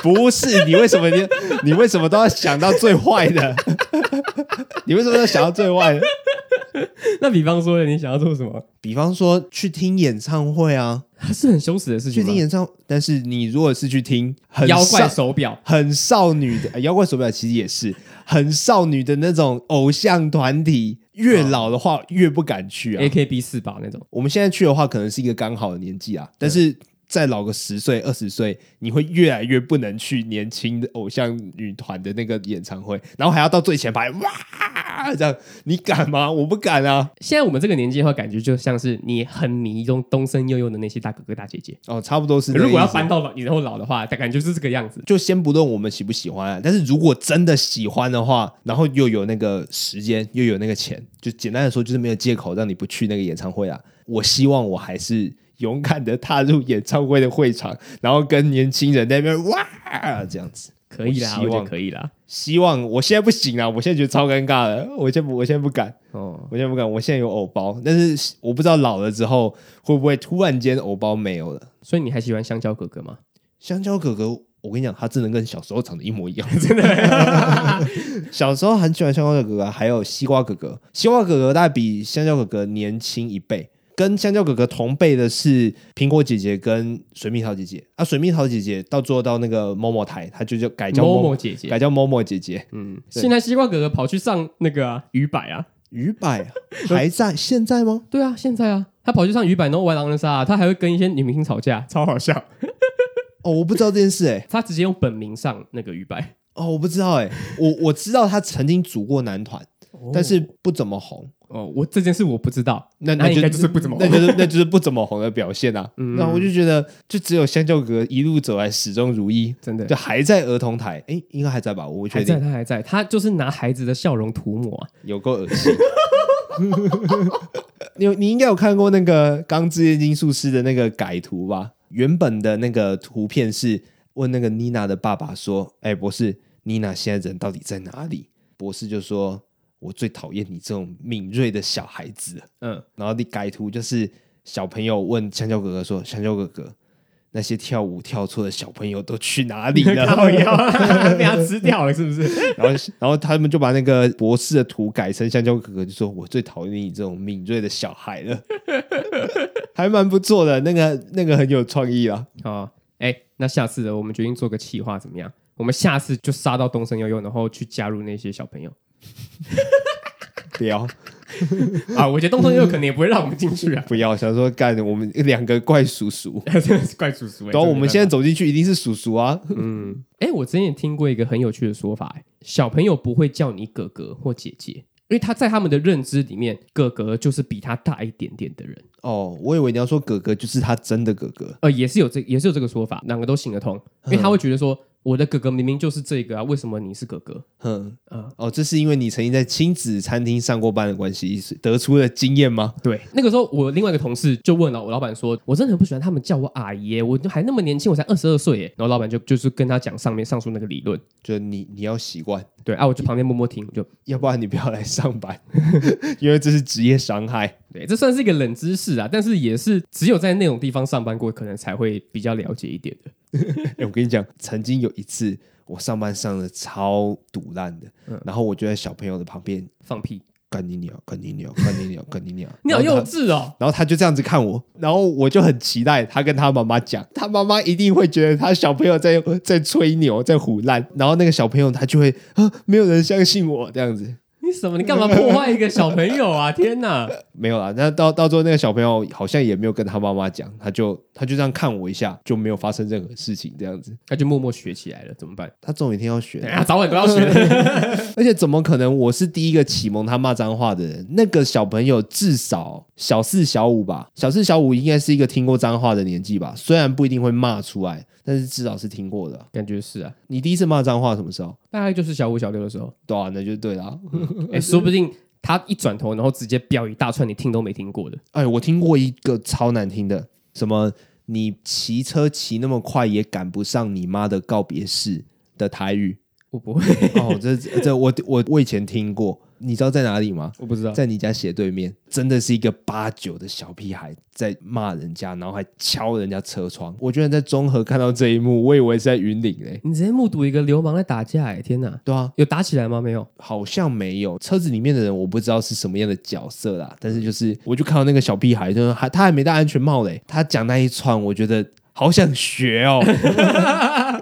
[SPEAKER 1] 不是，你为什么你你为什么都要想到最坏的？[laughs] 你为什么要想到最坏的？[laughs]
[SPEAKER 2] 那比方说，你想要做什么？
[SPEAKER 1] 比方说去听演唱会啊，
[SPEAKER 2] 是很羞耻的事情。
[SPEAKER 1] 去听演唱，但是你如果是去听很
[SPEAKER 2] 妖怪手表，
[SPEAKER 1] 很少女的妖怪手表，其实也是很少女的那种偶像团体。越老的话越不敢去啊
[SPEAKER 2] A K B 四八那种。
[SPEAKER 1] 我们现在去的话，可能是一个刚好的年纪啊，但是。再老个十岁二十岁，你会越来越不能去年轻的偶像女团的那个演唱会，然后还要到最前排，哇，这样你敢吗？我不敢啊！
[SPEAKER 2] 现在我们这个年纪的话，感觉就像是你很迷中东森幼幼的那些大哥哥大姐姐
[SPEAKER 1] 哦，差不多是。
[SPEAKER 2] 如果要搬到以后老的话，大概就是这个样子。
[SPEAKER 1] 就先不论我们喜不喜欢啊，但是如果真的喜欢的话，然后又有那个时间，又有那个钱，就简单的说，就是没有借口让你不去那个演唱会啊。我希望我还是。勇敢的踏入演唱会的会场，[laughs] 然后跟年轻人在那边哇，这样子
[SPEAKER 2] 可以啦，希望可以啦。
[SPEAKER 1] 希望我现在不行啊，我现在觉得超尴尬的，我现在不，我现在不敢哦，我现在不敢。我现在有偶包，但是我不知道老了之后会不会突然间偶包没有了。
[SPEAKER 2] 所以你还喜欢香蕉哥哥吗？
[SPEAKER 1] 香蕉哥哥，我跟你讲，他真的跟小时候长得一模一样，[laughs] 真的。[laughs] 小时候很喜欢香蕉哥哥，还有西瓜哥哥。西瓜哥哥大概比香蕉哥哥年轻一倍。跟香蕉哥哥同辈的是苹果姐姐跟水蜜桃姐姐啊，水蜜桃姐姐到做到那个某某台，她就叫改叫
[SPEAKER 2] 某某姐姐，
[SPEAKER 1] 改叫某某姐姐。嗯，
[SPEAKER 2] 现在西瓜哥哥跑去上那个啊鱼摆啊，
[SPEAKER 1] 鱼摆还在 [laughs] 现在吗？
[SPEAKER 2] 对啊，现在啊，他跑去上鱼摆，然后玩狼人杀啊，他还会跟一些女明星吵架，超好笑。[laughs]
[SPEAKER 1] 哦，我不知道这件事哎，
[SPEAKER 2] 他直接用本名上那个鱼摆。
[SPEAKER 1] 哦，我不知道哎，我我知道他曾经组过男团，但是不怎么红。
[SPEAKER 2] 哦，我这件事我不知道，那那应该就是不怎么红，
[SPEAKER 1] 那就是那就是不怎么红的表现啊。[laughs] 嗯、那我就觉得，就只有香蕉哥一路走来始终如一，
[SPEAKER 2] 真的
[SPEAKER 1] 就还在儿童台，哎，应该还在吧？我不确定，
[SPEAKER 2] 在，他还在，他就是拿孩子的笑容涂抹啊，
[SPEAKER 1] 有够恶心。[laughs] 你你应该有看过那个《钢之炼金术师》的那个改图吧？原本的那个图片是问那个妮娜的爸爸说：“哎，博士，妮娜现在人到底在哪里？”博士就说：“我最讨厌你这种敏锐的小孩子。”嗯，然后你改图就是小朋友问香蕉哥哥说：“香蕉哥哥。”那些跳舞跳错的小朋友都去哪里了？[laughs] [laughs]
[SPEAKER 2] 被他吃掉了，是不是？[laughs]
[SPEAKER 1] 然后，然后他们就把那个博士的图改成香蕉哥哥，就说：“我最讨厌你这种敏锐的小孩了。”还蛮不错的，那个那个很有创意啊。
[SPEAKER 2] 哦，哎，那下次我们决定做个企划怎么样？我们下次就杀到东森幼幼，然后去加入那些小朋友。[laughs]
[SPEAKER 1] 不要 [laughs]
[SPEAKER 2] 啊！我觉得东森幼幼可能也不会让我们进去啊。[laughs]
[SPEAKER 1] 不要，想说干我们两个怪叔叔，
[SPEAKER 2] 真的是怪叔叔。
[SPEAKER 1] 然后我们现在走进去一定是叔叔啊。
[SPEAKER 2] 嗯，哎，我之前也听过一个很有趣的说法，小朋友不会叫你哥哥或姐姐，因为他在他们的认知里面，哥哥就是比他大一点点的人。
[SPEAKER 1] 哦，我以为你要说哥哥就是他真的哥哥。
[SPEAKER 2] 呃，也是有这，也是有这个说法，两个都行得通，因为他会觉得说。我的哥哥明明就是这个啊，为什么你是哥哥？
[SPEAKER 1] 哼，嗯，哦，这是因为你曾经在亲子餐厅上过班的关系，得出的经验吗？
[SPEAKER 2] 对，那个时候我另外一个同事就问了我老板说，我真的很不喜欢他们叫我阿姨，我还那么年轻，我才二十二岁耶。然后老板就就是跟他讲上面上述那个理论，
[SPEAKER 1] 就你你要习惯，
[SPEAKER 2] 对啊，我就旁边默默听，就
[SPEAKER 1] 要不然你不要来上班，[laughs] 因为这是职业伤害。
[SPEAKER 2] 对，这算是一个冷知识啊，但是也是只有在那种地方上班过，可能才会比较了解一点的。
[SPEAKER 1] 欸、[laughs] 我跟你讲，曾经有一次我上班上的超堵烂的，嗯、然后我就在小朋友的旁边
[SPEAKER 2] 放屁，
[SPEAKER 1] 干你鸟，干你鸟，干你鸟，[laughs] 干你鸟，
[SPEAKER 2] 你好幼稚哦！
[SPEAKER 1] 然后他就这样子看我，然后我就很期待他跟他妈妈讲，他妈妈一定会觉得他小朋友在在吹牛，在胡烂，然后那个小朋友他就会啊，没有人相信我这样子。
[SPEAKER 2] 你什么？你干嘛破坏一个小朋友啊？天哪！[laughs]
[SPEAKER 1] 没有啦，那到到最后那个小朋友好像也没有跟他妈妈讲，他就他就这样看我一下，就没有发生任何事情，这样子，
[SPEAKER 2] 他就默默学起来了。怎么办？
[SPEAKER 1] 他总有一天要学，
[SPEAKER 2] 啊，早晚都要学。[laughs]
[SPEAKER 1] 而且怎么可能？我是第一个启蒙他骂脏话的人。那个小朋友至少小四小五吧，小四小五应该是一个听过脏话的年纪吧，虽然不一定会骂出来。但是至少是听过的，
[SPEAKER 2] 感觉是啊。
[SPEAKER 1] 你第一次骂脏话什么时候？
[SPEAKER 2] 大概就是小五、小六的时候。
[SPEAKER 1] 对啊，那就对了。
[SPEAKER 2] 哎，说不定他一转头，然后直接飙一大串你听都没听过的。
[SPEAKER 1] 哎，我听过一个超难听的，什么你骑车骑那么快也赶不上你妈的告别式的台语。
[SPEAKER 2] 我不会
[SPEAKER 1] 哦，这这我我我以前听过。你知道在哪里吗？
[SPEAKER 2] 我不知道，
[SPEAKER 1] 在你家斜对面，真的是一个八九的小屁孩在骂人家，然后还敲人家车窗。我居然在中和看到这一幕，我以为是在云林嘞。
[SPEAKER 2] 你直接目睹一个流氓在打架，哎，天哪！
[SPEAKER 1] 对啊，
[SPEAKER 2] 有打起来吗？没有，
[SPEAKER 1] 好像没有。车子里面的人我不知道是什么样的角色啦，但是就是我就看到那个小屁孩，就是还他还没戴安全帽嘞，他讲那一串，我觉得好想学哦。[laughs]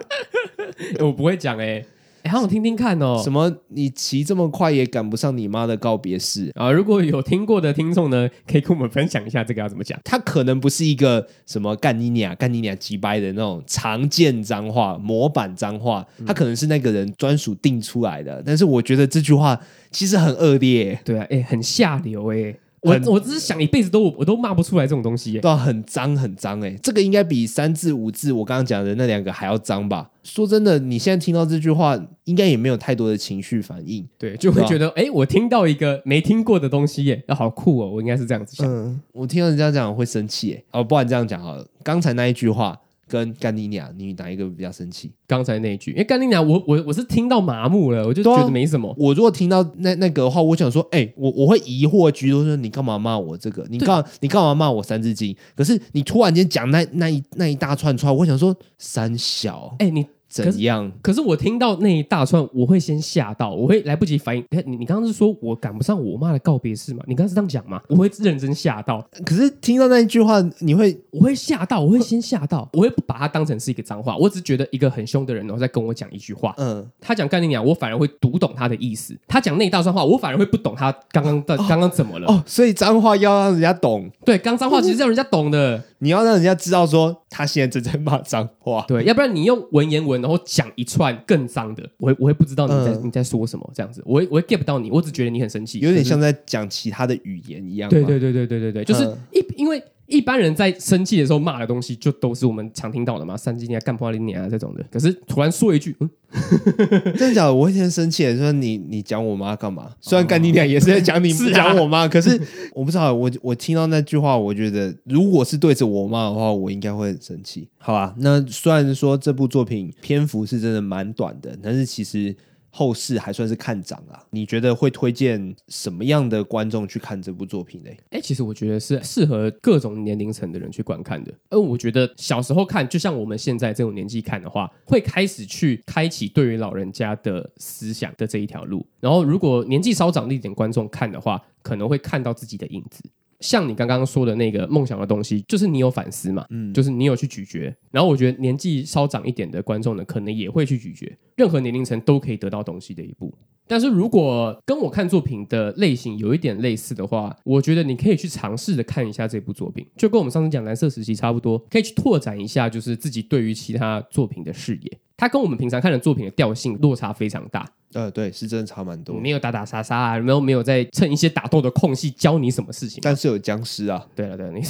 [SPEAKER 2] 我不会讲哎。哎，好想听听看哦！
[SPEAKER 1] 什么？你骑这么快也赶不上你妈的告别式
[SPEAKER 2] 啊？如果有听过的听众呢，[laughs] 可以跟我们分享一下这个要怎么讲？
[SPEAKER 1] 它可能不是一个什么干你娘、干你娘鸡掰的那种常见脏话、模板脏话，它可能是那个人专属定出来的。但是我觉得这句话其实很恶劣，
[SPEAKER 2] 对啊，哎，很下流哎。我我只是想一辈子都我都骂不出来这种东西，
[SPEAKER 1] 对啊，很脏很脏哎，这个应该比三字五字我刚刚讲的那两个还要脏吧？说真的，你现在听到这句话，应该也没有太多的情绪反应，
[SPEAKER 2] 对，就会觉得哎，我听到一个没听过的东西耶，要好酷哦，我应该是这样子想。
[SPEAKER 1] 嗯，我听到人家讲会生气哎，哦，不然这样讲好了，刚才那一句话。跟干你娘，你哪一个比较生气？
[SPEAKER 2] 刚才那一句，因为干你娘，我我我是听到麻木了，我就觉得没什么。
[SPEAKER 1] 我如果听到那那个的话，我想说，哎、欸，我我会疑惑居多，说你干嘛骂我这个？你干你干嘛骂我三字经？可是你突然间讲那那一那一大串出来，我想说三小，
[SPEAKER 2] 哎、欸，你。
[SPEAKER 1] 怎样
[SPEAKER 2] 可？可是我听到那一大串，我会先吓到，我会来不及反应。你你刚刚是说我赶不上我妈的告别式吗？你刚刚是这样讲吗？我会认真吓到。
[SPEAKER 1] 可是听到那一句话，你会
[SPEAKER 2] 我会吓到，我会先吓到，我会不把它当成是一个脏话。我只觉得一个很凶的人，然后在跟我讲一句话。嗯，他讲干你娘，我反而会读懂他的意思。他讲那一大串话，我反而会不懂他刚刚的刚刚怎么了。
[SPEAKER 1] 哦，所以脏话要让人家懂。
[SPEAKER 2] 对，刚脏话其实要人家懂的。
[SPEAKER 1] 你要让人家知道说他现在正在骂脏话，
[SPEAKER 2] 对，要不然你用文言文然后讲一串更脏的，我会我会不知道你在、嗯、你在说什么，这样子，我会我会 get 不到你，我只觉得你很生气，
[SPEAKER 1] 有点像在讲其他的语言一样。
[SPEAKER 2] 对对对对对对对，就是一、嗯、因为。一般人在生气的时候骂的东西，就都是我们常听到的嘛，三字经啊、干破零年啊这种的。可是突然说一句，嗯，[laughs]
[SPEAKER 1] 真的假的？我会先生气，说你你讲我妈干嘛？虽然干你俩也是在讲你不讲我妈，可是我不知道，我我听到那句话，我觉得如果是对着我妈的话，我应该会很生气。好吧，那虽然说这部作品篇幅是真的蛮短的，但是其实。后世还算是看涨啊。你觉得会推荐什么样的观众去看这部作品呢？
[SPEAKER 2] 哎，其实我觉得是适合各种年龄层的人去观看的。而我觉得小时候看，就像我们现在这种年纪看的话，会开始去开启对于老人家的思想的这一条路。然后，如果年纪稍长一点观众看的话，可能会看到自己的影子。像你刚刚说的那个梦想的东西，就是你有反思嘛，嗯，就是你有去咀嚼。然后我觉得年纪稍长一点的观众呢，可能也会去咀嚼。任何年龄层都可以得到东西的一部。但是如果跟我看作品的类型有一点类似的话，我觉得你可以去尝试着看一下这部作品，就跟我们上次讲蓝色时期差不多，可以去拓展一下，就是自己对于其他作品的视野。它跟我们平常看的作品的调性落差非常大。
[SPEAKER 1] 呃，对，是真的差蛮多。
[SPEAKER 2] 没有打打杀杀啊，没有没有在趁一些打斗的空隙教你什么事情。
[SPEAKER 1] 但是有僵尸啊。
[SPEAKER 2] 对了对了，你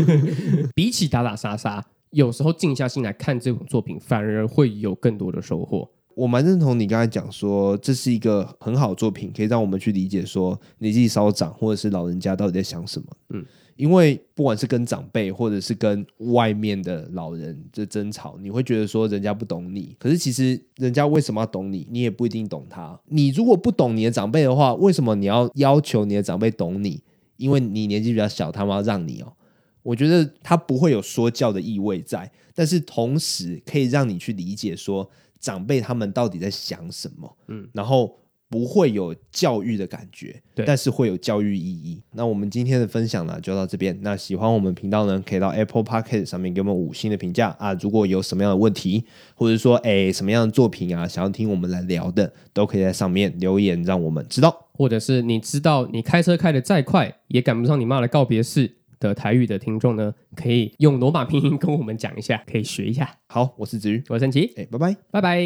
[SPEAKER 2] [laughs] 比起打打杀杀，有时候静下心来看这种作品，反而会有更多的收获。
[SPEAKER 1] 我蛮认同你刚才讲说，这是一个很好的作品，可以让我们去理解说年纪稍长或者是老人家到底在想什么。嗯。因为不管是跟长辈，或者是跟外面的老人的争吵，你会觉得说人家不懂你。可是其实人家为什么要懂你？你也不一定懂他。你如果不懂你的长辈的话，为什么你要要求你的长辈懂你？因为你年纪比较小，他们要让你哦。我觉得他不会有说教的意味在，但是同时可以让你去理解说长辈他们到底在想什么。嗯，然后。不会有教育的感觉，对，但是会有教育意义。那我们今天的分享呢，就到这边。那喜欢我们频道呢，可以到 Apple Podcast 上面给我们五星的评价啊。如果有什么样的问题，或者说哎什么样的作品啊，想要听我们来聊的，都可以在上面留言，让我们知道。
[SPEAKER 2] 或者是你知道你开车开的再快，也赶不上你妈的告别式的台语的听众呢，可以用罗马拼音跟我们讲一下，可以学一下。
[SPEAKER 1] 好，我是子瑜，
[SPEAKER 2] 我是陈奇，
[SPEAKER 1] 哎，拜拜，
[SPEAKER 2] 拜拜。